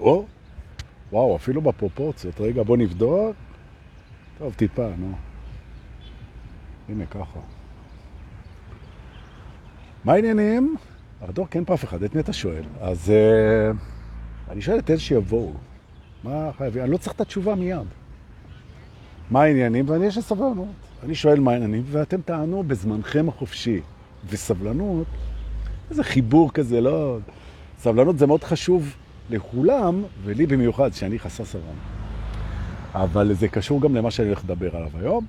או, וואו, אפילו בפרופורציות. רגע, בוא נבדוק. טוב, טיפה, נו. הנה, ככה. מה העניינים? הרדור כן פה אף אחד, את מי אתה שואל? אז uh, אני שואל את אלה שיבואו. מה חייבים? אני לא צריך את התשובה מיד. מה העניינים? ואני יש לי סבלנות. אני שואל מה העניינים, ואתם תענו בזמנכם החופשי. וסבלנות, איזה חיבור כזה, לא... סבלנות זה מאוד חשוב לכולם, ולי במיוחד, שאני חסר סבלנות. אבל זה קשור גם למה שאני הולך לדבר עליו היום.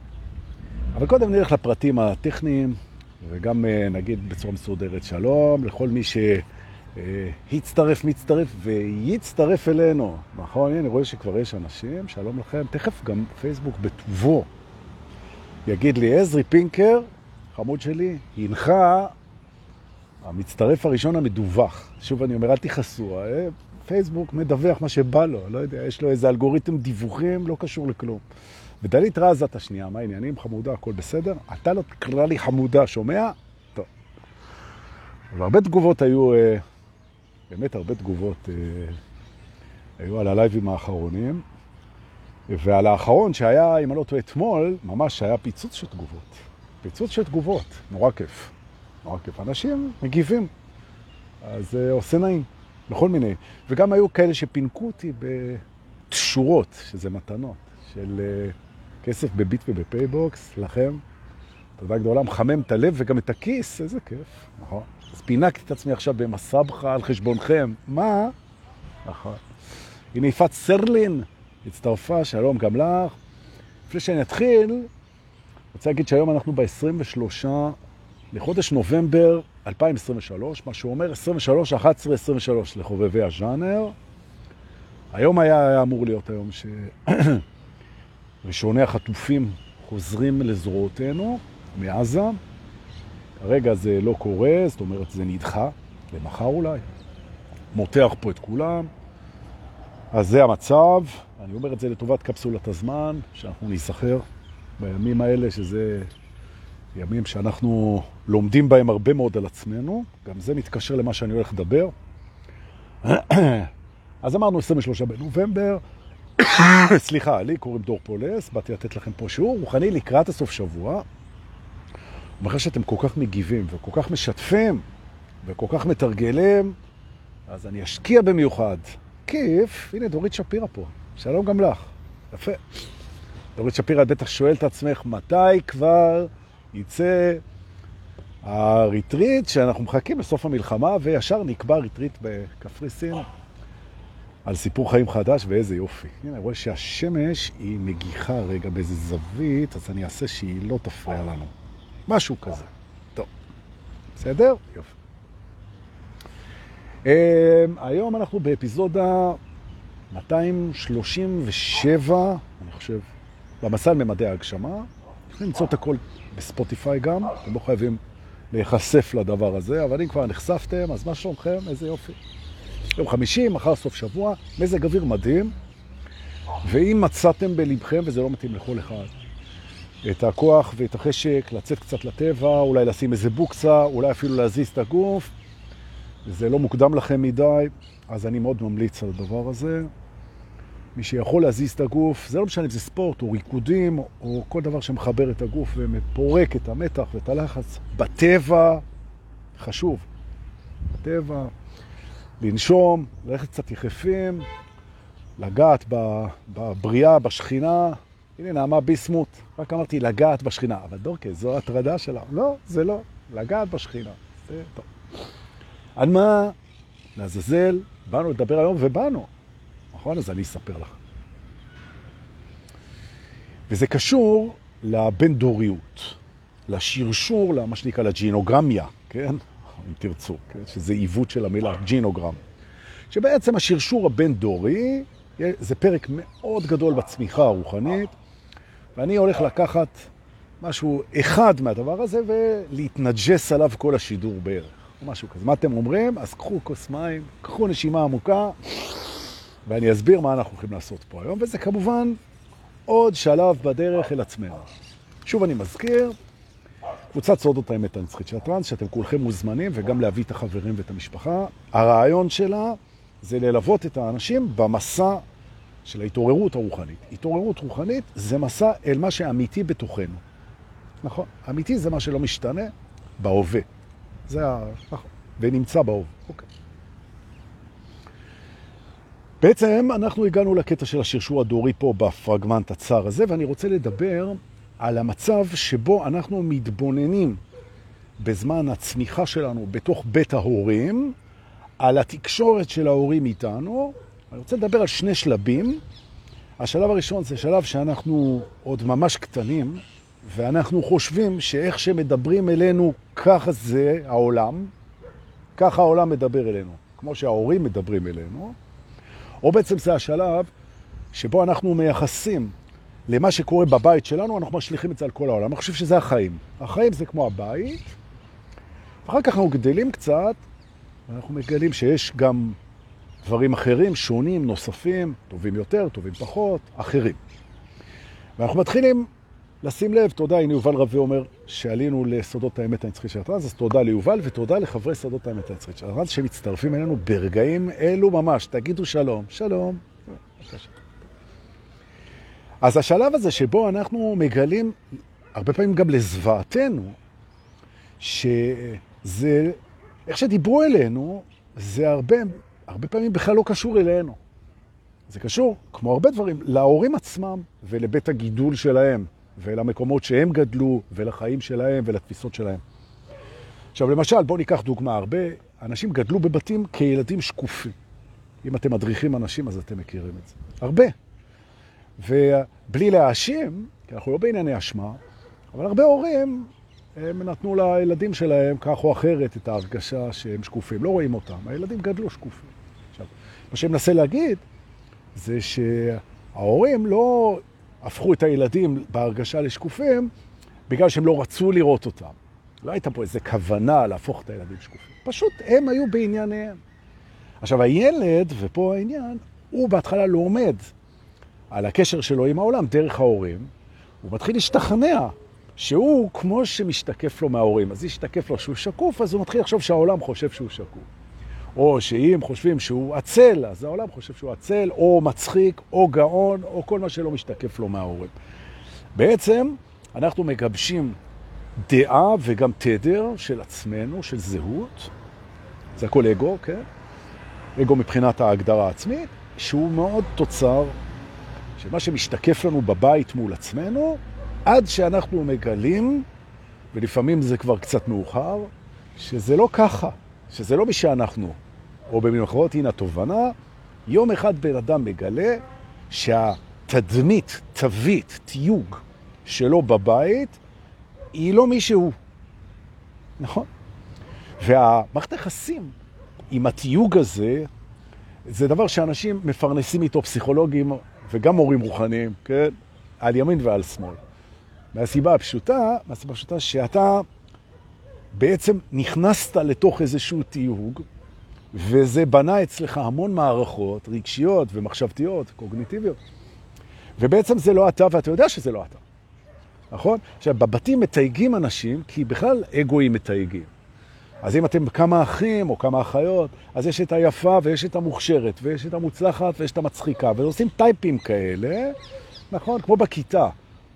אבל קודם נלך לפרטים הטכניים, וגם אה, נגיד בצורה מסודרת שלום לכל מי שהצטרף, מצטרף ויצטרף אלינו. נכון, אני רואה שכבר יש אנשים, שלום לכם. תכף גם פייסבוק בטובו יגיד לי, עזרי פינקר, חמוד שלי, הנחה המצטרף הראשון המדווח. שוב אני אומר, אל תכעסו, אה, פייסבוק מדווח מה שבא לו, לא יודע, יש לו איזה אלגוריתם דיווחים, לא קשור לכלום. ודלית רזת השנייה, מה העניינים? חמודה, הכל בסדר? אתה לא תקרא לי חמודה, שומע? טוב. אבל הרבה תגובות היו, אה, באמת הרבה תגובות אה, היו על הלייבים האחרונים, ועל האחרון שהיה, אם אני לא טועה, אתמול, ממש היה פיצוץ של תגובות. פיצוץ של תגובות, נורא כיף. נורא כיף. אנשים מגיבים, אז זה עושה נעים, בכל מיני. וגם היו כאלה שפינקו אותי בתשורות, שזה מתנות, של כסף בביט ובפייבוקס, לכם. תודה גדולה, מחמם את הלב וגם את הכיס, איזה כיף, נכון. אז פינקתי את עצמי עכשיו במסבחה על חשבונכם. מה? נכון. הנה יפעת סרלין הצטרפה, שלום גם לך. לפני שאני אתחיל, רוצה להגיד שהיום אנחנו ב-23 לחודש נובמבר 2023, מה שאומר 23, 11, 23 לחובבי הז'אנר. היום היה, היה אמור להיות היום שראשוני החטופים חוזרים לזרועותינו מעזה. כרגע זה לא קורה, זאת אומרת זה נדחה, למחר אולי. מותח פה את כולם. אז זה המצב. אני אומר את זה לטובת קפסולת הזמן, שאנחנו ניסחר בימים האלה, שזה ימים שאנחנו לומדים בהם הרבה מאוד על עצמנו. גם זה מתקשר למה שאני הולך לדבר. אז אמרנו 23 בנובמבר, סליחה, לי קוראים דור פולס, באתי לתת לכם פה שיעור רוחני לקראת הסוף שבוע. ואחרי שאתם כל כך מגיבים וכל כך משתפים וכל כך מתרגלים, אז אני אשקיע במיוחד. כיף, הנה דורית שפירה פה. שלום גם לך. יפה. דורית שפירה, בטח שואל את עצמך, מתי כבר יצא הריטריט שאנחנו מחכים בסוף המלחמה, וישר נקבע ריטריט בקפריסין על סיפור חיים חדש, ואיזה יופי. הנה, אני רואה שהשמש היא מגיחה רגע באיזה זווית, אז אני אעשה שהיא לא תפריע לנו. משהו כזה. בסדר? יופי. Um, היום אנחנו באפיזודה 237, אני חושב, במסע לממדי ההגשמה. יכולים למצוא את הכל בספוטיפיי גם, אתם לא חייבים להיחשף לדבר הזה, אבל אם כבר נחשפתם, אז מה שלומכם? איזה יופי. יום חמישי, מחר סוף שבוע, מזג אוויר מדהים, ואם מצאתם בלבכם, וזה לא מתאים לכל אחד, את הכוח ואת החשק לצאת קצת לטבע, אולי לשים איזה בוקסה, אולי אפילו להזיז את הגוף, וזה לא מוקדם לכם מדי, אז אני מאוד ממליץ על הדבר הזה. מי שיכול להזיז את הגוף, זה לא משנה אם זה ספורט או ריקודים או כל דבר שמחבר את הגוף ומפורק את המתח ואת הלחץ, בטבע, חשוב, בטבע, לנשום, ללכת קצת יחפים, לגעת בבריאה, בשכינה. הנה נעמה ביסמוט, רק אמרתי לגעת בשכינה, אבל דורקה, זו הטרדה שלה. לא, זה לא, לגעת בשכינה. זה טוב. על מה? לעזאזל, באנו לדבר היום ובאנו. נכון? אז אני אספר לך. וזה קשור לבין דוריות, לשרשור, למה שנקרא לג'ינוגרמיה, כן? אם תרצו, כן? שזה עיוות של המילה ג'ינוגרם. שבעצם השרשור הבין דורי זה פרק מאוד גדול בצמיחה הרוחנית, ואני הולך לקחת משהו אחד מהדבר הזה ולהתנג'ס עליו כל השידור בערך, משהו כזה. מה אתם אומרים? אז קחו כוס מים, קחו נשימה עמוקה. ואני אסביר מה אנחנו הולכים לעשות פה היום, וזה כמובן עוד שלב בדרך אל עצמנו. שוב אני מזכיר, קבוצת סודות האמת הנצחית של הטרנס, שאתם כולכם מוזמנים, וגם להביא את החברים ואת המשפחה. הרעיון שלה זה ללוות את האנשים במסע של ההתעוררות הרוחנית. התעוררות רוחנית זה מסע אל מה שאמיתי בתוכנו. נכון, אמיתי זה מה שלא משתנה בהווה. זה ה... נכון, ונמצא בהווה. אוקיי. בעצם אנחנו הגענו לקטע של השרשור הדורי פה בפרגמנט הצר הזה, ואני רוצה לדבר על המצב שבו אנחנו מתבוננים בזמן הצמיחה שלנו בתוך בית ההורים, על התקשורת של ההורים איתנו. אני רוצה לדבר על שני שלבים. השלב הראשון זה שלב שאנחנו עוד ממש קטנים, ואנחנו חושבים שאיך שמדברים אלינו, ככה זה העולם, ככה העולם מדבר אלינו, כמו שההורים מדברים אלינו. או בעצם זה השלב שבו אנחנו מייחסים למה שקורה בבית שלנו, אנחנו משליכים את זה על כל העולם. אני חושב שזה החיים. החיים זה כמו הבית, ואחר כך אנחנו גדלים קצת, ואנחנו מגלים שיש גם דברים אחרים, שונים, נוספים, טובים יותר, טובים פחות, אחרים. ואנחנו מתחילים לשים לב, תודה, הנה יובל רבי אומר שעלינו לסודות האמת הנצחית של הטרנס, אז תודה ליובל ותודה לחברי סודות האמת הנצחית של הטרנס שמצטרפים אלינו ברגעים אלו ממש. תגידו שלום. שלום. אז השלב הזה שבו אנחנו מגלים, הרבה פעמים גם לזוועתנו, שזה, איך שדיברו אלינו, זה הרבה, הרבה פעמים בכלל לא קשור אלינו. זה קשור, כמו הרבה דברים, להורים עצמם ולבית הגידול שלהם. ולמקומות שהם גדלו, ולחיים שלהם ולתפיסות שלהם. עכשיו, למשל, בואו ניקח דוגמה. הרבה אנשים גדלו בבתים כילדים שקופים. אם אתם מדריכים אנשים, אז אתם מכירים את זה. הרבה. ובלי להאשים, כי אנחנו לא בענייני אשמה, אבל הרבה הורים, הם נתנו לילדים שלהם כך או אחרת את ההרגשה שהם שקופים. לא רואים אותם. הילדים גדלו שקופים. עכשיו, מה שאני מנסה להגיד זה שההורים לא הפכו את הילדים בהרגשה לשקופים, בגלל שהם לא רצו לראות אותם. לא הייתה פה איזו כוונה להפוך את הילדים שקופים. פשוט הם היו בענייניהם. עכשיו, הילד, ופה העניין, הוא בהתחלה לומד על הקשר שלו עם העולם דרך ההורים, הוא מתחיל להשתכנע שהוא כמו שמשתקף לו מההורים. אז ישתקף לו שהוא שקוף, אז הוא מתחיל לחשוב שהעולם חושב שהוא שקוף. או שאם חושבים שהוא עצל, אז העולם חושב שהוא עצל, או מצחיק, או גאון, או כל מה שלא משתקף לו מההורים. בעצם אנחנו מגבשים דעה וגם תדר של עצמנו, של זהות, זה הכל אגו, כן? אגו מבחינת ההגדרה העצמית, שהוא מאוד תוצר של מה שמשתקף לנו בבית מול עצמנו, עד שאנחנו מגלים, ולפעמים זה כבר קצת מאוחר, שזה לא ככה. שזה לא מי שאנחנו, או במילים אחרות, הנה התובנה, יום אחד בן אדם מגלה שהתדמית, תווית, תיוג שלו בבית, היא לא מי שהוא. נכון? והמערכת היחסים עם התיוג הזה, זה דבר שאנשים מפרנסים איתו פסיכולוגים וגם מורים רוחניים, כן? על ימין ועל שמאל. מהסיבה הפשוטה, מהסיבה הפשוטה שאתה בעצם נכנסת לתוך איזשהו תיוג, וזה בנה אצלך המון מערכות רגשיות ומחשבתיות, קוגניטיביות. ובעצם זה לא אתה, ואתה יודע שזה לא אתה. נכון? עכשיו, בבתים מתייגים אנשים, כי בכלל אגואים מתייגים. אז אם אתם כמה אחים או כמה אחיות, אז יש את היפה ויש את המוכשרת, ויש את המוצלחת ויש את המצחיקה, ועושים טייפים כאלה, נכון? כמו בכיתה.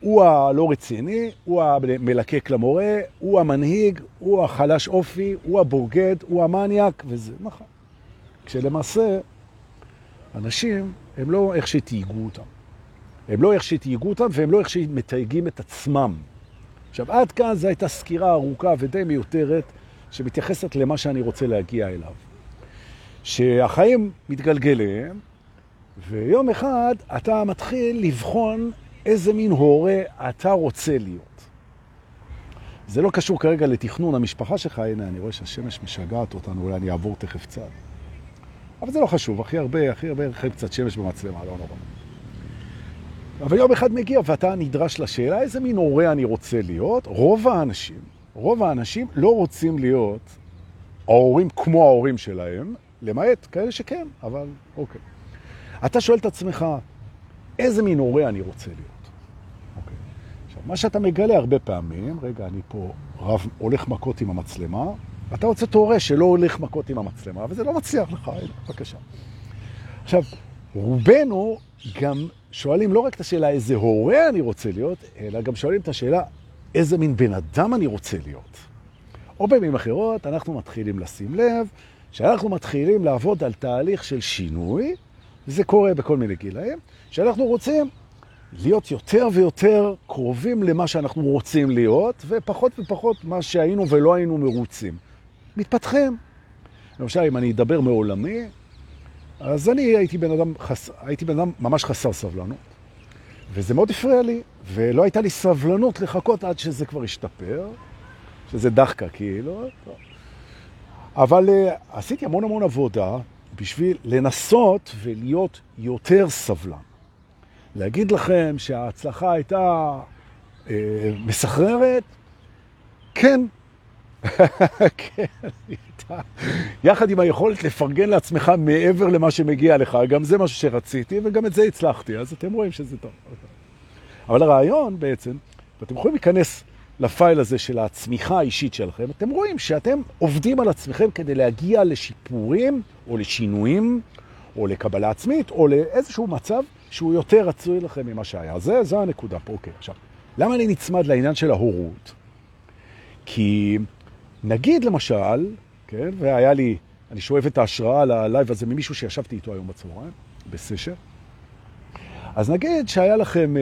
הוא הלא רציני, הוא המלקק למורה, הוא המנהיג, הוא החלש אופי, הוא הבוגד, הוא המניאק, וזה נכון. כשלמעשה, אנשים הם לא איך שתייגו אותם. הם לא איך שתייגו אותם, והם לא איך שמתייגים את עצמם. עכשיו, עד כאן זו הייתה סקירה ארוכה ודי מיותרת, שמתייחסת למה שאני רוצה להגיע אליו. שהחיים מתגלגלים, ויום אחד אתה מתחיל לבחון איזה מין הורה אתה רוצה להיות. זה לא קשור כרגע לתכנון המשפחה שלך, הנה, אני רואה שהשמש משגעת אותנו, אולי אני אעבור תכף קצת. אבל זה לא חשוב, הכי הרבה, הכי הרבה הכי קצת שמש במצלמה, לא נורא. אבל יום אחד מגיע ואתה נדרש לשאלה איזה מין הורה אני רוצה להיות. רוב האנשים, רוב האנשים לא רוצים להיות ההורים כמו ההורים שלהם, למעט כאלה שכן, אבל אוקיי. אתה שואל את עצמך, איזה מין הורה אני רוצה להיות? מה שאתה מגלה הרבה פעמים, רגע, אני פה רב, הולך מכות עם המצלמה, אתה רוצה תורה שלא הולך מכות עם המצלמה, וזה לא מצליח לך, הנה, בבקשה. עכשיו, רובנו גם שואלים לא רק את השאלה איזה הורה אני רוצה להיות, אלא גם שואלים את השאלה איזה מין בן אדם אני רוצה להיות. או במילים אחרות, אנחנו מתחילים לשים לב שאנחנו מתחילים לעבוד על תהליך של שינוי, וזה קורה בכל מיני גילאים, שאנחנו רוצים להיות יותר ויותר קרובים למה שאנחנו רוצים להיות, ופחות ופחות מה שהיינו ולא היינו מרוצים. מתפתחים. למשל, אם אני אדבר מעולמי, אז אני הייתי בן אדם, חס... הייתי בן אדם ממש חסר סבלנות, וזה מאוד הפריע לי, ולא הייתה לי סבלנות לחכות עד שזה כבר ישתפר, שזה דחקה כאילו. אבל uh, עשיתי המון המון עבודה בשביל לנסות ולהיות יותר סבלן. להגיד לכם שההצלחה הייתה uh, מסחררת? כן. כן. יחד עם היכולת לפרגן לעצמך מעבר למה שמגיע לך, גם זה משהו שרציתי וגם את זה הצלחתי, אז אתם רואים שזה טוב. אבל הרעיון בעצם, ואתם יכולים להיכנס לפייל הזה של הצמיחה האישית שלכם, אתם רואים שאתם עובדים על עצמכם כדי להגיע לשיפורים או לשינויים או לקבלה עצמית או לאיזשהו מצב שהוא יותר רצוי לכם ממה שהיה. זה, זה הנקודה פה. אוקיי, עכשיו, למה אני נצמד לעניין של ההורות? כי נגיד למשל, כן, והיה לי, אני שואב את ההשראה ללייב הזה ממישהו שישבתי איתו היום בצהריים, בסשר, אז נגיד שהיה לכם אה,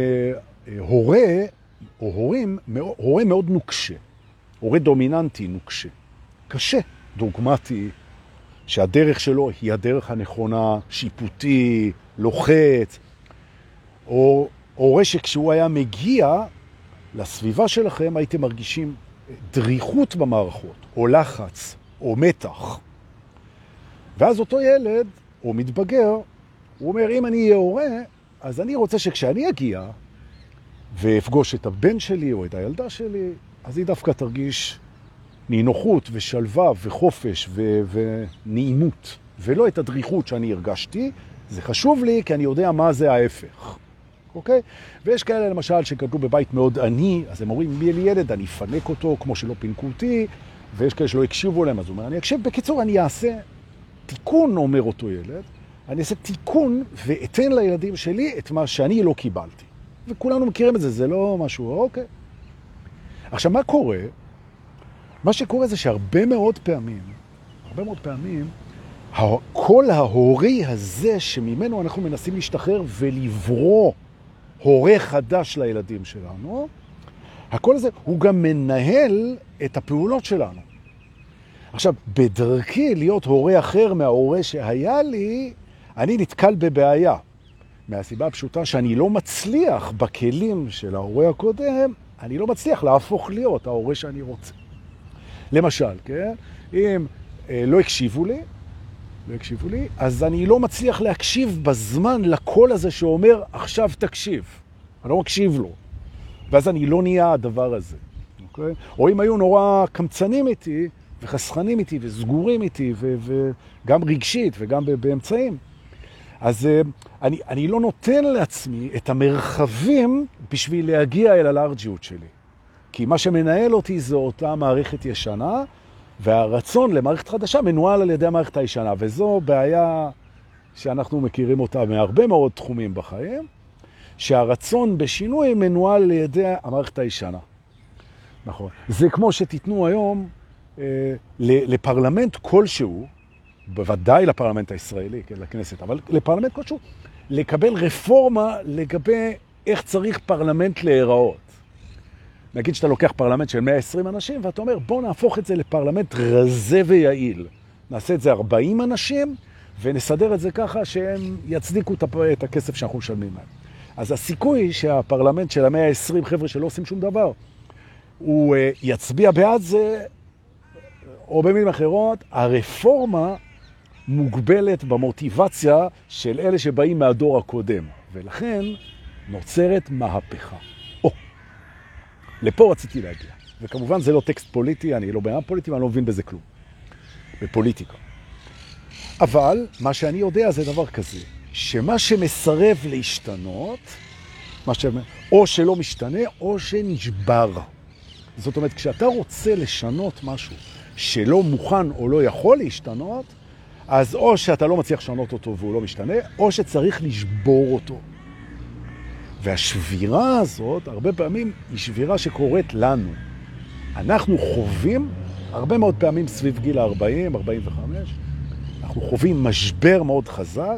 אה, הורה או הורים, הורה מאוד נוקשה, הורה דומיננטי נוקשה, קשה, דוגמטי, שהדרך שלו היא הדרך הנכונה, שיפוטי, לוחץ, או הורה שכשהוא היה מגיע לסביבה שלכם הייתם מרגישים דריכות במערכות, או לחץ, או מתח. ואז אותו ילד, או מתבגר, הוא אומר, אם אני אהיה הורה, אז אני רוצה שכשאני אגיע ואפגוש את הבן שלי או את הילדה שלי, אז היא דווקא תרגיש נינוחות ושלווה וחופש ו- ונעימות, ולא את הדריכות שאני הרגשתי. זה חשוב לי כי אני יודע מה זה ההפך. אוקיי? ויש כאלה למשל שגדלו בבית מאוד עני, אז הם אומרים, מי לי ילד, אני אפנק אותו כמו שלא פינקו אותי, ויש כאלה שלא הקשיבו להם, אז הוא אומר, אני אקשיב. בקיצור, אני אעשה תיקון, אומר אותו ילד, אני אעשה תיקון ואתן לילדים שלי את מה שאני לא קיבלתי. וכולנו מכירים את זה, זה לא משהו, אוקיי. עכשיו, מה קורה? מה שקורה זה שהרבה מאוד פעמים, הרבה מאוד פעמים, הקול ההורי הזה שממנו אנחנו מנסים להשתחרר ולברוא הורה חדש לילדים שלנו, הקול הזה הוא גם מנהל את הפעולות שלנו. עכשיו, בדרכי להיות הורה אחר מההורה שהיה לי, אני נתקל בבעיה. מהסיבה הפשוטה שאני לא מצליח בכלים של ההורה הקודם, אני לא מצליח להפוך להיות ההורה שאני רוצה. למשל, כן? אם אה, לא הקשיבו לי, לא הקשיבו לי, אז אני לא מצליח להקשיב בזמן לקול הזה שאומר, עכשיו תקשיב. אני לא מקשיב לו. ואז אני לא נהיה הדבר הזה. אוקיי? או אם היו נורא קמצנים איתי, וחסכנים איתי, וסגורים איתי, וגם רגשית וגם באמצעים, אז אה, אני, אני לא נותן לעצמי את המרחבים בשביל להגיע אל הלארג'יות שלי. כי מה שמנהל אותי זו אותה מערכת ישנה, והרצון למערכת חדשה מנוהל על ידי המערכת הישנה, וזו בעיה שאנחנו מכירים אותה מהרבה מאוד תחומים בחיים, שהרצון בשינוי מנוהל על ידי המערכת הישנה. נכון. זה כמו שתיתנו היום אה, לפרלמנט כלשהו, בוודאי לפרלמנט הישראלי, כן, לכנסת, אבל לפרלמנט כלשהו, לקבל רפורמה לגבי איך צריך פרלמנט להיראות. נגיד שאתה לוקח פרלמנט של 120 אנשים, ואתה אומר, בוא נהפוך את זה לפרלמנט רזה ויעיל. נעשה את זה 40 אנשים, ונסדר את זה ככה שהם יצדיקו את הכסף שאנחנו משלמים להם. אז הסיכוי שהפרלמנט של ה-120 חבר'ה שלא עושים שום דבר, הוא אה, יצביע בעד זה, או במילים אחרות, הרפורמה מוגבלת במוטיבציה של אלה שבאים מהדור הקודם, ולכן נוצרת מהפכה. לפה רציתי להגיע. וכמובן זה לא טקסט פוליטי, אני לא בעיה פוליטי ואני לא מבין בזה כלום. בפוליטיקה. אבל מה שאני יודע זה דבר כזה, שמה שמסרב להשתנות, מה ש... או שלא משתנה או שנשבר. זאת אומרת, כשאתה רוצה לשנות משהו שלא מוכן או לא יכול להשתנות, אז או שאתה לא מצליח לשנות אותו והוא לא משתנה, או שצריך לשבור אותו. והשבירה הזאת, הרבה פעמים, היא שבירה שקורית לנו. אנחנו חווים, הרבה מאוד פעמים סביב גיל ה-40, 45, אנחנו חווים משבר מאוד חזק,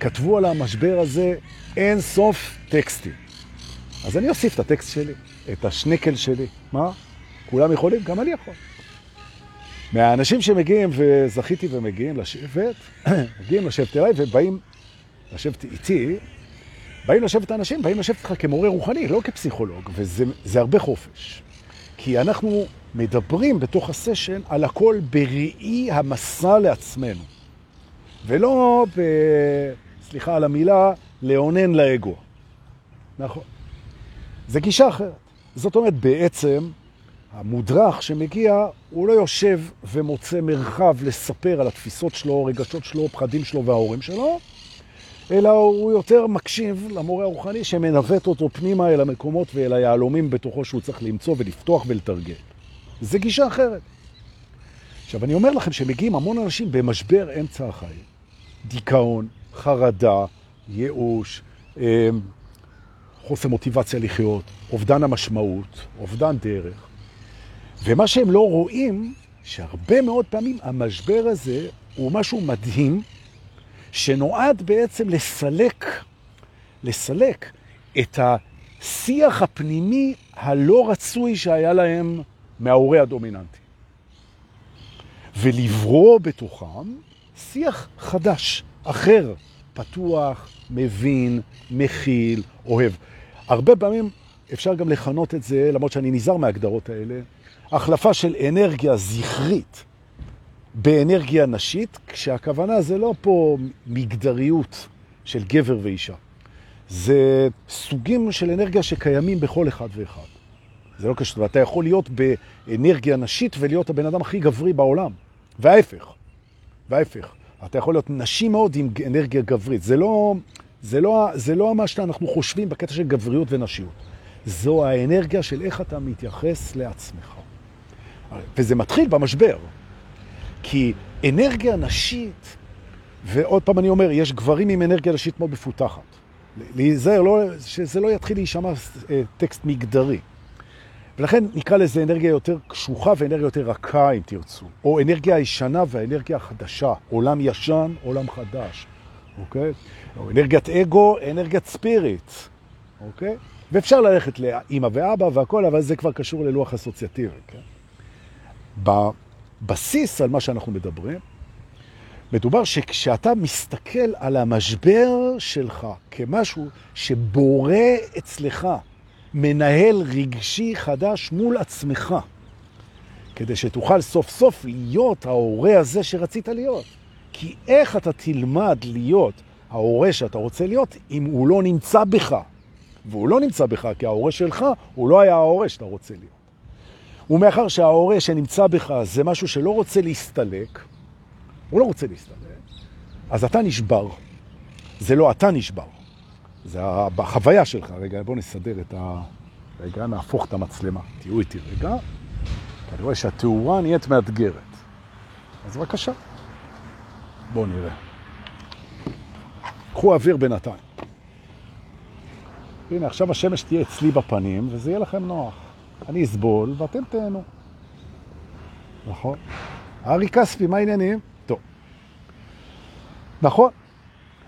כתבו על המשבר הזה אין סוף טקסטים. אז אני אוסיף את הטקסט שלי, את השנקל שלי. מה? כולם יכולים? גם אני יכול. מהאנשים שמגיעים, וזכיתי ומגיעים לשבת, מגיעים לשבת אליי ובאים לשבת איתי, באים לשבת אנשים, באים לשבת איתך כמורה רוחני, לא כפסיכולוג, וזה הרבה חופש. כי אנחנו מדברים בתוך הסשן על הכל בראי המסע לעצמנו, ולא, ב... סליחה על המילה, לאונן לאגו. נכון. זה גישה אחרת. זאת אומרת, בעצם, המודרך שמגיע, הוא לא יושב ומוצא מרחב לספר על התפיסות שלו, רגשות שלו, פחדים שלו וההורים שלו, אלא הוא יותר מקשיב למורה הרוחני שמנווט אותו פנימה אל המקומות ואל היעלומים בתוכו שהוא צריך למצוא ולפתוח ולתרגל. זה גישה אחרת. עכשיו, אני אומר לכם שמגיעים המון אנשים במשבר אמצע החיים. דיכאון, חרדה, ייאוש, אמ, חוסר מוטיבציה לחיות, אובדן המשמעות, אובדן דרך. ומה שהם לא רואים, שהרבה מאוד פעמים המשבר הזה הוא משהו מדהים, שנועד בעצם לסלק, לסלק את השיח הפנימי הלא רצוי שהיה להם מההורה הדומיננטי. ולברוא בתוכם שיח חדש, אחר, פתוח, מבין, מכיל, אוהב. הרבה פעמים אפשר גם לכנות את זה, למרות שאני נזהר מההגדרות האלה, החלפה של אנרגיה זכרית באנרגיה נשית, כשהכוונה זה לא פה מגדריות של גבר ואישה. זה סוגים של אנרגיה שקיימים בכל אחד ואחד. זה לא קשור, ואתה יכול להיות באנרגיה נשית ולהיות הבן אדם הכי גברי בעולם. וההפך, וההפך. אתה יכול להיות נשי מאוד עם אנרגיה גברית. זה לא, זה לא, זה לא מה שאנחנו חושבים בקטע של גבריות ונשיות. זו האנרגיה של איך אתה מתייחס לעצמך. וזה מתחיל במשבר. כי אנרגיה נשית, ועוד פעם אני אומר, יש גברים עם אנרגיה נשית מאוד מפותחת. להיזהר, לא, שזה לא יתחיל להישמע אה, טקסט מגדרי. ולכן נקרא לזה אנרגיה יותר קשוחה ואנרגיה יותר רכה, אם תרצו. או אנרגיה הישנה והאנרגיה החדשה. עולם ישן, עולם חדש. אוקיי? או אנרגיית אגו, אנרגיית ספיריט. אוקיי? ואפשר ללכת לאמא ואבא והכל, אבל זה כבר קשור ללוח אסוציאטיבי. כן? בבסיס על מה שאנחנו מדברים, מדובר שכשאתה מסתכל על המשבר שלך כמשהו שבורא אצלך, מנהל רגשי חדש מול עצמך, כדי שתוכל סוף סוף להיות ההורה הזה שרצית להיות. כי איך אתה תלמד להיות ההורה שאתה רוצה להיות אם הוא לא נמצא בך? והוא לא נמצא בך כי ההורה שלך הוא לא היה ההורה שאתה רוצה להיות. ומאחר שההורה שנמצא בך זה משהו שלא רוצה להסתלק, הוא לא רוצה להסתלק, אז אתה נשבר. זה לא אתה נשבר. זה בחוויה שלך. רגע, בוא נסדר את ה... רגע, נהפוך את המצלמה. תהיו איתי רגע. אני רואה שהתאורה נהיית מאתגרת. אז בבקשה. בואו נראה. קחו אוויר בינתיים. הנה, עכשיו השמש תהיה אצלי בפנים, וזה יהיה לכם נוח. אני אסבול ואתם תהנו. נכון? ארי כספי, מה העניינים? טוב. נכון.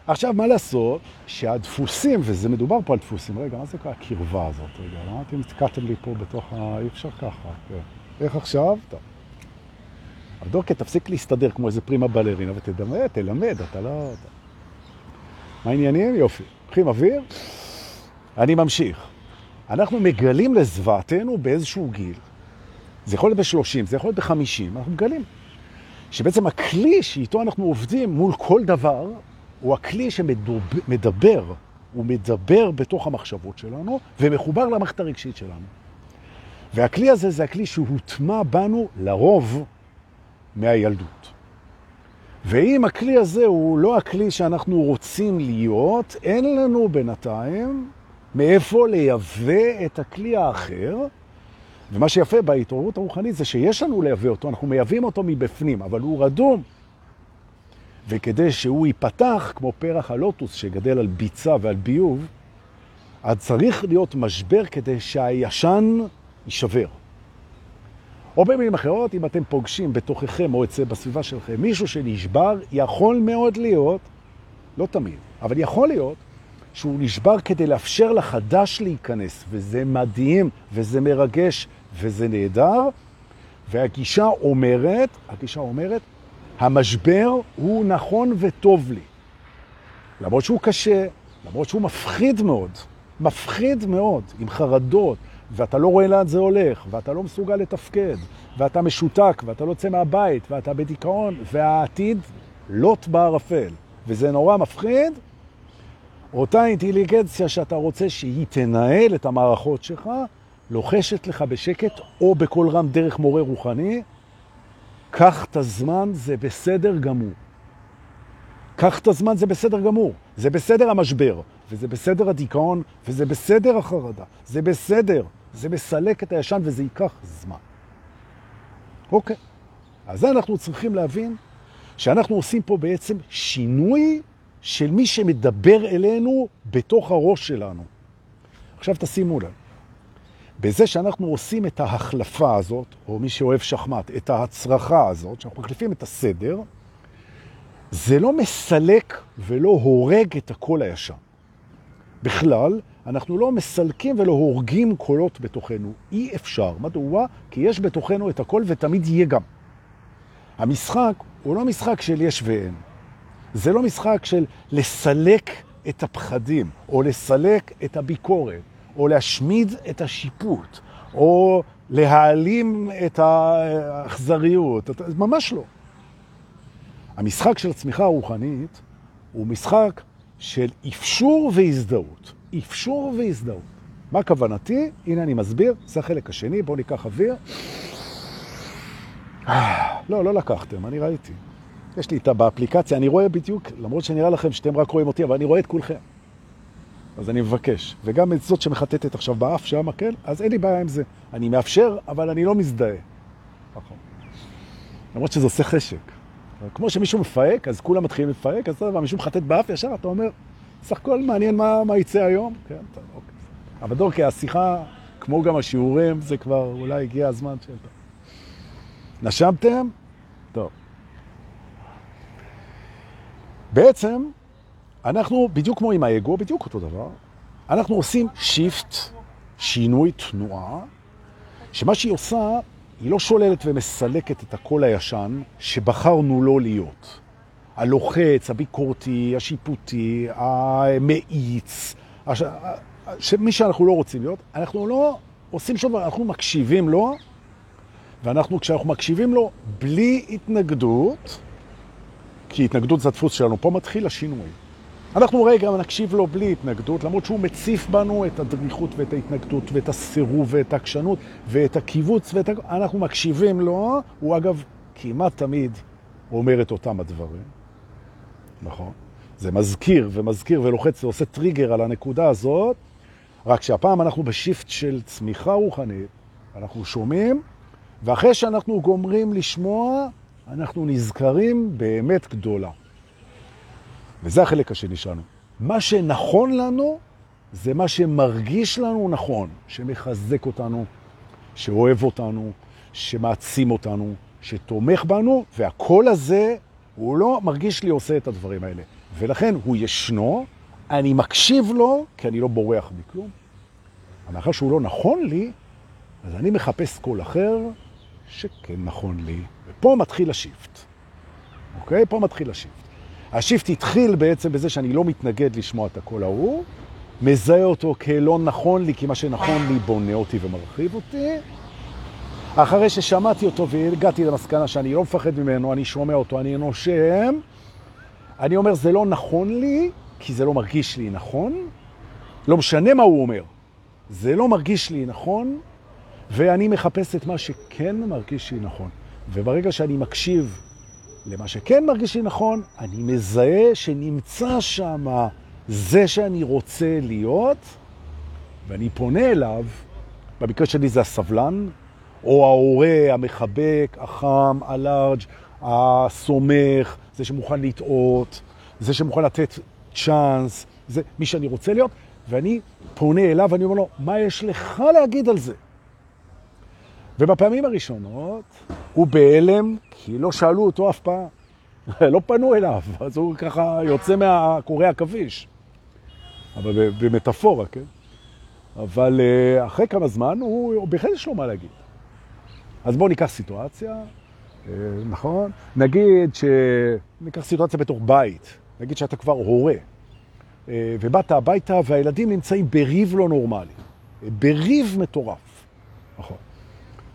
עכשיו, מה לעשות? שהדפוסים, וזה מדובר פה על דפוסים, רגע, מה זה כל הקרבה הזאת? רגע, למה אתם נתקעתם לי פה בתוך ה... אי אפשר ככה. כן. איך עכשיו? טוב. דורקה, תפסיק להסתדר כמו איזה פרימה בלרינה ותדמה, תלמד, אתה לא... מה העניינים? יופי. קחים אוויר, אני ממשיך. אנחנו מגלים לזוועתנו באיזשהו גיל, זה יכול להיות ב-30, זה יכול להיות ב-50, אנחנו מגלים שבעצם הכלי שאיתו אנחנו עובדים מול כל דבר, הוא הכלי שמדבר, הוא מדבר בתוך המחשבות שלנו ומחובר למערכת הרגשית שלנו. והכלי הזה זה הכלי שהוטמע בנו לרוב מהילדות. ואם הכלי הזה הוא לא הכלי שאנחנו רוצים להיות, אין לנו בינתיים מאיפה לייבא את הכלי האחר, ומה שיפה בהתעוררות הרוחנית זה שיש לנו לייבא אותו, אנחנו מייבאים אותו מבפנים, אבל הוא רדום. וכדי שהוא ייפתח כמו פרח הלוטוס שגדל על ביצה ועל ביוב, אז צריך להיות משבר כדי שהישן יישבר. או במילים אחרות, אם אתם פוגשים בתוככם או אצל בסביבה שלכם מישהו שנשבר, יכול מאוד להיות, לא תמיד, אבל יכול להיות שהוא נשבר כדי לאפשר לחדש להיכנס, וזה מדהים, וזה מרגש, וזה נהדר. והגישה אומרת, הגישה אומרת, המשבר הוא נכון וטוב לי. למרות שהוא קשה, למרות שהוא מפחיד מאוד, מפחיד מאוד, עם חרדות, ואתה לא רואה לאן זה הולך, ואתה לא מסוגל לתפקד, ואתה משותק, ואתה לא יוצא מהבית, ואתה בדיכאון, והעתיד לוט בערפל. וזה נורא מפחיד. אותה אינטליגנציה שאתה רוצה שהיא תנהל את המערכות שלך, לוחשת לך בשקט או בכל רם דרך מורה רוחני, קח את הזמן, זה בסדר גמור. קח את הזמן, זה בסדר גמור. זה בסדר המשבר, וזה בסדר הדיכאון, וזה בסדר החרדה. זה בסדר. זה מסלק את הישן וזה ייקח זמן. אוקיי. אז אנחנו צריכים להבין שאנחנו עושים פה בעצם שינוי של מי שמדבר אלינו בתוך הראש שלנו. עכשיו תשימו לב. בזה שאנחנו עושים את ההחלפה הזאת, או מי שאוהב שחמט, את ההצרחה הזאת, שאנחנו מחליפים את הסדר, זה לא מסלק ולא הורג את הקול הישן. בכלל, אנחנו לא מסלקים ולא הורגים קולות בתוכנו. אי אפשר. מדוע? כי יש בתוכנו את הכל ותמיד יהיה גם. המשחק הוא לא משחק של יש ואין. זה לא משחק של לסלק את הפחדים, או לסלק את הביקורת, או להשמיד את השיפוט, או להעלים את האכזריות. ממש לא. המשחק של הצמיחה הרוחנית הוא משחק של אפשור והזדהות. אפשור והזדהות. מה כוונתי? הנה אני מסביר, זה החלק השני, בואו ניקח אוויר. לא, לא לקחתם, אני ראיתי. יש לי איתה באפליקציה, אני רואה בדיוק, למרות שנראה לכם שאתם רק רואים אותי, אבל אני רואה את כולכם. אז אני מבקש. וגם את זאת שמחטטת עכשיו באף שם, כן? אז אין לי בעיה עם זה. אני מאפשר, אבל אני לא מזדהה. נכון. למרות שזה עושה חשק. כמו שמישהו מפהק, אז כולם מתחילים לפהק, אז מישהו מחטט באף ישר, אתה אומר, סך הכל מעניין מה, מה יצא היום. כן, טוב, אוקיי. אבל דורקי, השיחה, כמו גם השיעורים, זה כבר אולי הגיע הזמן של... נשמתם? טוב. בעצם, אנחנו, בדיוק כמו עם האגו, בדיוק אותו דבר, אנחנו עושים שיפט, שינוי תנועה, שמה שהיא עושה, היא לא שוללת ומסלקת את הקול הישן שבחרנו לא להיות. הלוחץ, הביקורתי, השיפוטי, המאיץ, הש... מי שאנחנו לא רוצים להיות, אנחנו לא עושים שום דבר, אנחנו מקשיבים לו, ואנחנו, כשאנחנו מקשיבים לו בלי התנגדות, כי התנגדות זה הדפוס שלנו, פה מתחיל השינוי. אנחנו רגע נקשיב לו בלי התנגדות, למרות שהוא מציף בנו את הדריכות ואת ההתנגדות ואת הסירוב ואת העקשנות ואת הקיבוץ, ואת... אנחנו מקשיבים לו, הוא אגב כמעט תמיד אומר את אותם הדברים. נכון? זה מזכיר ומזכיר ולוחץ ועושה טריגר על הנקודה הזאת, רק שהפעם אנחנו בשיפט של צמיחה רוחנית, אנחנו שומעים, ואחרי שאנחנו גומרים לשמוע, אנחנו נזכרים באמת גדולה. וזה החלק השני שלנו. מה שנכון לנו, זה מה שמרגיש לנו נכון, שמחזק אותנו, שאוהב אותנו, שמעצים אותנו, שתומך בנו, והכל הזה הוא לא מרגיש לי עושה את הדברים האלה. ולכן הוא ישנו, אני מקשיב לו, כי אני לא בורח מכלום. אבל שהוא לא נכון לי, אז אני מחפש קול אחר שכן נכון לי. ופה מתחיל ה shift. אוקיי? פה מתחיל ה shift. ה shift התחיל בעצם בזה שאני לא מתנגד לשמוע את הקול ההוא, מזהה אותו כלא נכון לי, כי מה שנכון לי בונה אותי ומרחיב אותי, אחרי ששמעתי אותו והגעתי למסקנה שאני לא מפחד ממנו, אני שומע אותו, אני נושם, אני אומר, זה לא נכון לי, כי זה לא מרגיש לי נכון. לא משנה מה הוא אומר. זה לא מרגיש לי נכון, ואני מחפש את מה שכן מרגיש לי נכון. וברגע שאני מקשיב למה שכן מרגיש לי נכון, אני מזהה שנמצא שם זה שאני רוצה להיות, ואני פונה אליו, במקרה שלי זה הסבלן, או ההורה המחבק, החם, הלארג', הסומך, זה שמוכן לטעות, זה שמוכן לתת צ'אנס, זה מי שאני רוצה להיות, ואני פונה אליו ואני אומר לו, מה יש לך להגיד על זה? ובפעמים הראשונות הוא בהלם, כי לא שאלו אותו אף פעם. לא פנו אליו, אז הוא ככה יוצא מהקורא עכביש. אבל במטאפורה, כן? אבל אה, אחרי כמה זמן הוא, הוא בהחלט יש לו מה להגיד. אז בואו ניקח סיטואציה, אה, נכון? נגיד ש... ניקח סיטואציה בתוך בית, נגיד שאתה כבר הורה, אה, ובאת הביתה והילדים נמצאים בריב לא נורמלי, בריב מטורף, נכון?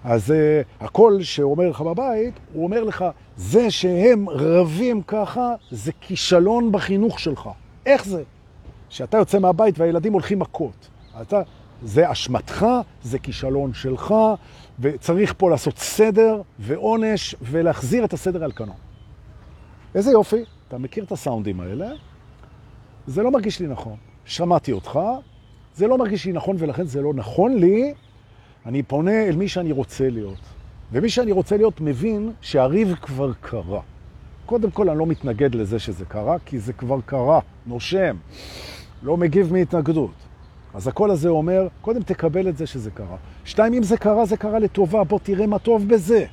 אז uh, הקול שאומר לך בבית, הוא אומר לך, זה שהם רבים ככה, זה כישלון בחינוך שלך. איך זה? שאתה יוצא מהבית והילדים הולכים מכות. אתה, זה אשמתך, זה כישלון שלך, וצריך פה לעשות סדר ועונש ולהחזיר את הסדר על כנו. איזה יופי, אתה מכיר את הסאונדים האלה? זה לא מרגיש לי נכון. שמעתי אותך, זה לא מרגיש לי נכון ולכן זה לא נכון לי, אני פונה אל מי שאני רוצה להיות. ומי שאני רוצה להיות מבין שהריב כבר קרה. קודם כל, אני לא מתנגד לזה שזה קרה, כי זה כבר קרה, נושם, לא מגיב מהתנגדות. אז הקול הזה אומר, קודם תקבל את זה שזה קרה. שתיים, אם זה קרה, זה קרה לטובה, בוא תראה מה טוב בזה.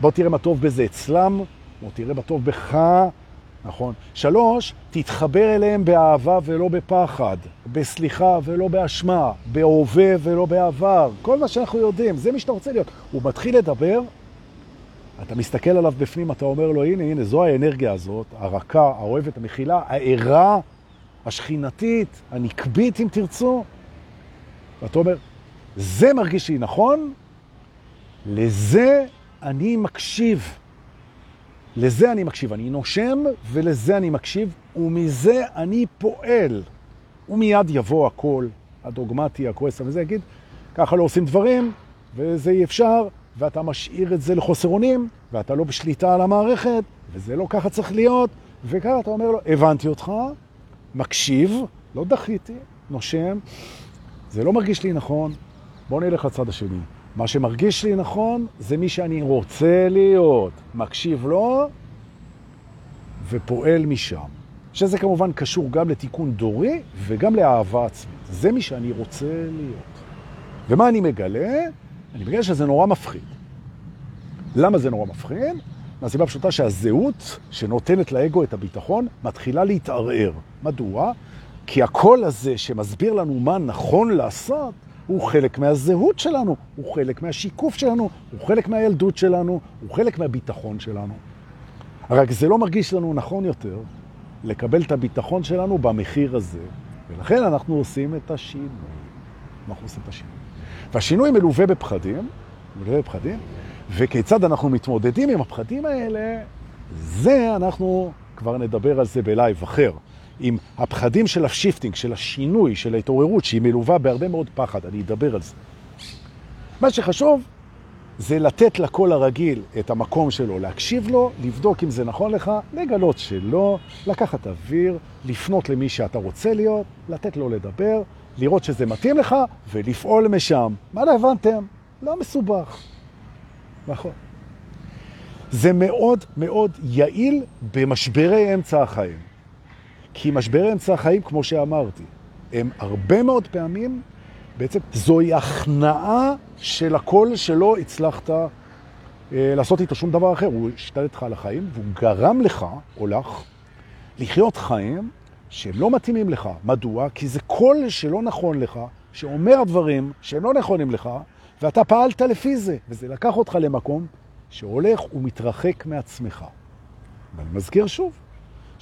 בוא תראה מה טוב בזה אצלם, בוא תראה מה טוב בך, נכון. שלוש, תתחבר אליהם באהבה ולא בפחד, בסליחה ולא באשמה, בהווה ולא בעבר. כל מה שאנחנו יודעים, זה מי שאתה רוצה להיות. הוא מתחיל לדבר, אתה מסתכל עליו בפנים, אתה אומר לו, הנה, הנה, זו האנרגיה הזאת, הרכה, האוהבת, המכילה, הערה, השכינתית, הנקבית, אם תרצו. ואתה אומר, זה מרגיש לי נכון, לזה אני מקשיב. לזה אני מקשיב, אני נושם ולזה אני מקשיב, ומזה אני פועל. ומיד יבוא הכל הדוגמטי, הכועס, וזה יגיד, ככה לא עושים דברים, וזה אי אפשר, ואתה משאיר את זה לחוסר אונים, ואתה לא בשליטה על המערכת, וזה לא ככה צריך להיות, וככה אתה אומר לו, הבנתי אותך, מקשיב, לא דחיתי, נושם, זה לא מרגיש לי נכון, בוא נלך לצד השני. מה שמרגיש לי נכון זה מי שאני רוצה להיות, מקשיב לו ופועל משם. שזה כמובן קשור גם לתיקון דורי וגם לאהבה עצמית. זה מי שאני רוצה להיות. ומה אני מגלה? אני מגלה שזה נורא מפחיד. למה זה נורא מפחיד? מהסיבה פשוטה שהזהות שנותנת לאגו את הביטחון מתחילה להתערער. מדוע? כי הקול הזה שמסביר לנו מה נכון לעשות, הוא חלק מהזהות שלנו, הוא חלק מהשיקוף שלנו, הוא חלק מהילדות שלנו, הוא חלק מהביטחון שלנו. רק זה לא מרגיש לנו נכון יותר לקבל את הביטחון שלנו במחיר הזה, ולכן אנחנו עושים את השינוי. אנחנו עושים את השינוי. והשינוי מלווה בפחדים, מלווה בפחדים, וכיצד אנחנו מתמודדים עם הפחדים האלה, זה אנחנו כבר נדבר על זה בלייב אחר. עם הפחדים של ה shifting, של השינוי, של ההתעוררות, שהיא מלווה בהרבה מאוד פחד. אני אדבר על זה. מה שחשוב זה לתת לקול הרגיל את המקום שלו, להקשיב לו, לבדוק אם זה נכון לך, לגלות שלא, לקחת אוויר, לפנות למי שאתה רוצה להיות, לתת לו לדבר, לראות שזה מתאים לך ולפעול משם. מה לא הבנתם? לא מסובך. נכון. זה מאוד מאוד יעיל במשברי אמצע החיים. כי משבר אמצע החיים, כמו שאמרתי, הם הרבה מאוד פעמים, בעצם זוהי הכנעה של הכל שלא הצלחת אה, לעשות איתו שום דבר אחר. הוא השתלט לך על החיים, והוא גרם לך, או לך, לחיות חיים שהם לא מתאימים לך. מדוע? כי זה קול שלא נכון לך, שאומר דברים שהם לא נכונים לך, ואתה פעלת לפי זה, וזה לקח אותך למקום שהולך ומתרחק מעצמך. ואני מזכיר שוב,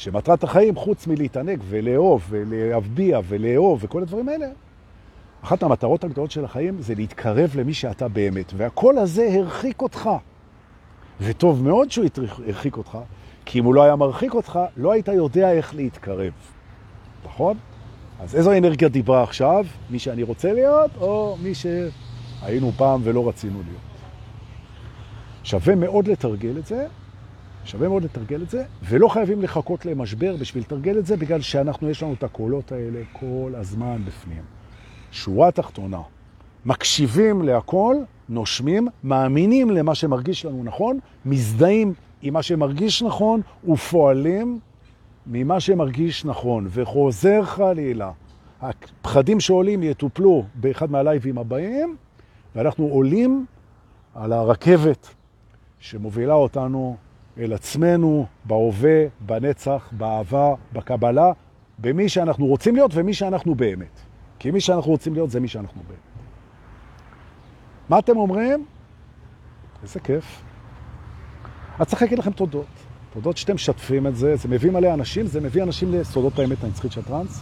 שמטרת החיים, חוץ מלהתענג ולאהוב ולהבביע ולאהוב וכל הדברים האלה, אחת מהמטרות הגדולות של החיים זה להתקרב למי שאתה באמת. והכל הזה הרחיק אותך. וטוב מאוד שהוא הרחיק אותך, כי אם הוא לא היה מרחיק אותך, לא היית יודע איך להתקרב. נכון? אז איזו אנרגיה דיברה עכשיו? מי שאני רוצה להיות, או מי שהיינו פעם ולא רצינו להיות? שווה מאוד לתרגל את זה, שווה מאוד לתרגל את זה, ולא חייבים לחכות למשבר בשביל לתרגל את זה, בגלל שאנחנו, יש לנו את הקולות האלה כל הזמן בפנים. שורה תחתונה, מקשיבים להכל, נושמים, מאמינים למה שמרגיש לנו נכון, מזדהים עם מה שמרגיש נכון ופועלים ממה שמרגיש נכון. וחוזר חלילה, הפחדים שעולים יטופלו באחד מהלייבים הבאים, ואנחנו עולים על הרכבת שמובילה אותנו אל עצמנו, בהווה, בנצח, באהבה, בקבלה, במי שאנחנו רוצים להיות ומי שאנחנו באמת. כי מי שאנחנו רוצים להיות זה מי שאנחנו באמת. מה אתם אומרים? איזה כיף. אז צריך להגיד לכם תודות. תודות שאתם משתפים את זה, זה מביא מלא אנשים, זה מביא אנשים לסודות האמת הנצחית של טרנס.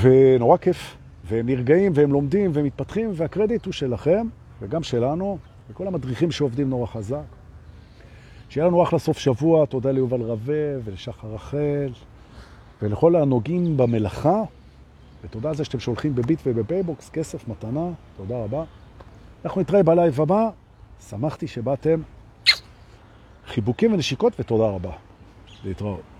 ונורא כיף. והם נרגעים והם לומדים והם מתפתחים, והקרדיט הוא שלכם וגם שלנו, וכל המדריכים שעובדים נורא חזק. שיהיה לנו אחלה סוף שבוע, תודה ליובל רווה ולשחר רחל ולכל הנוגעים במלאכה, ותודה על זה שאתם שולחים בביט ובפייבוקס כסף, מתנה, תודה רבה. אנחנו נתראה בלייב הבא, שמחתי שבאתם. חיבוקים ונשיקות ותודה רבה. להתראות.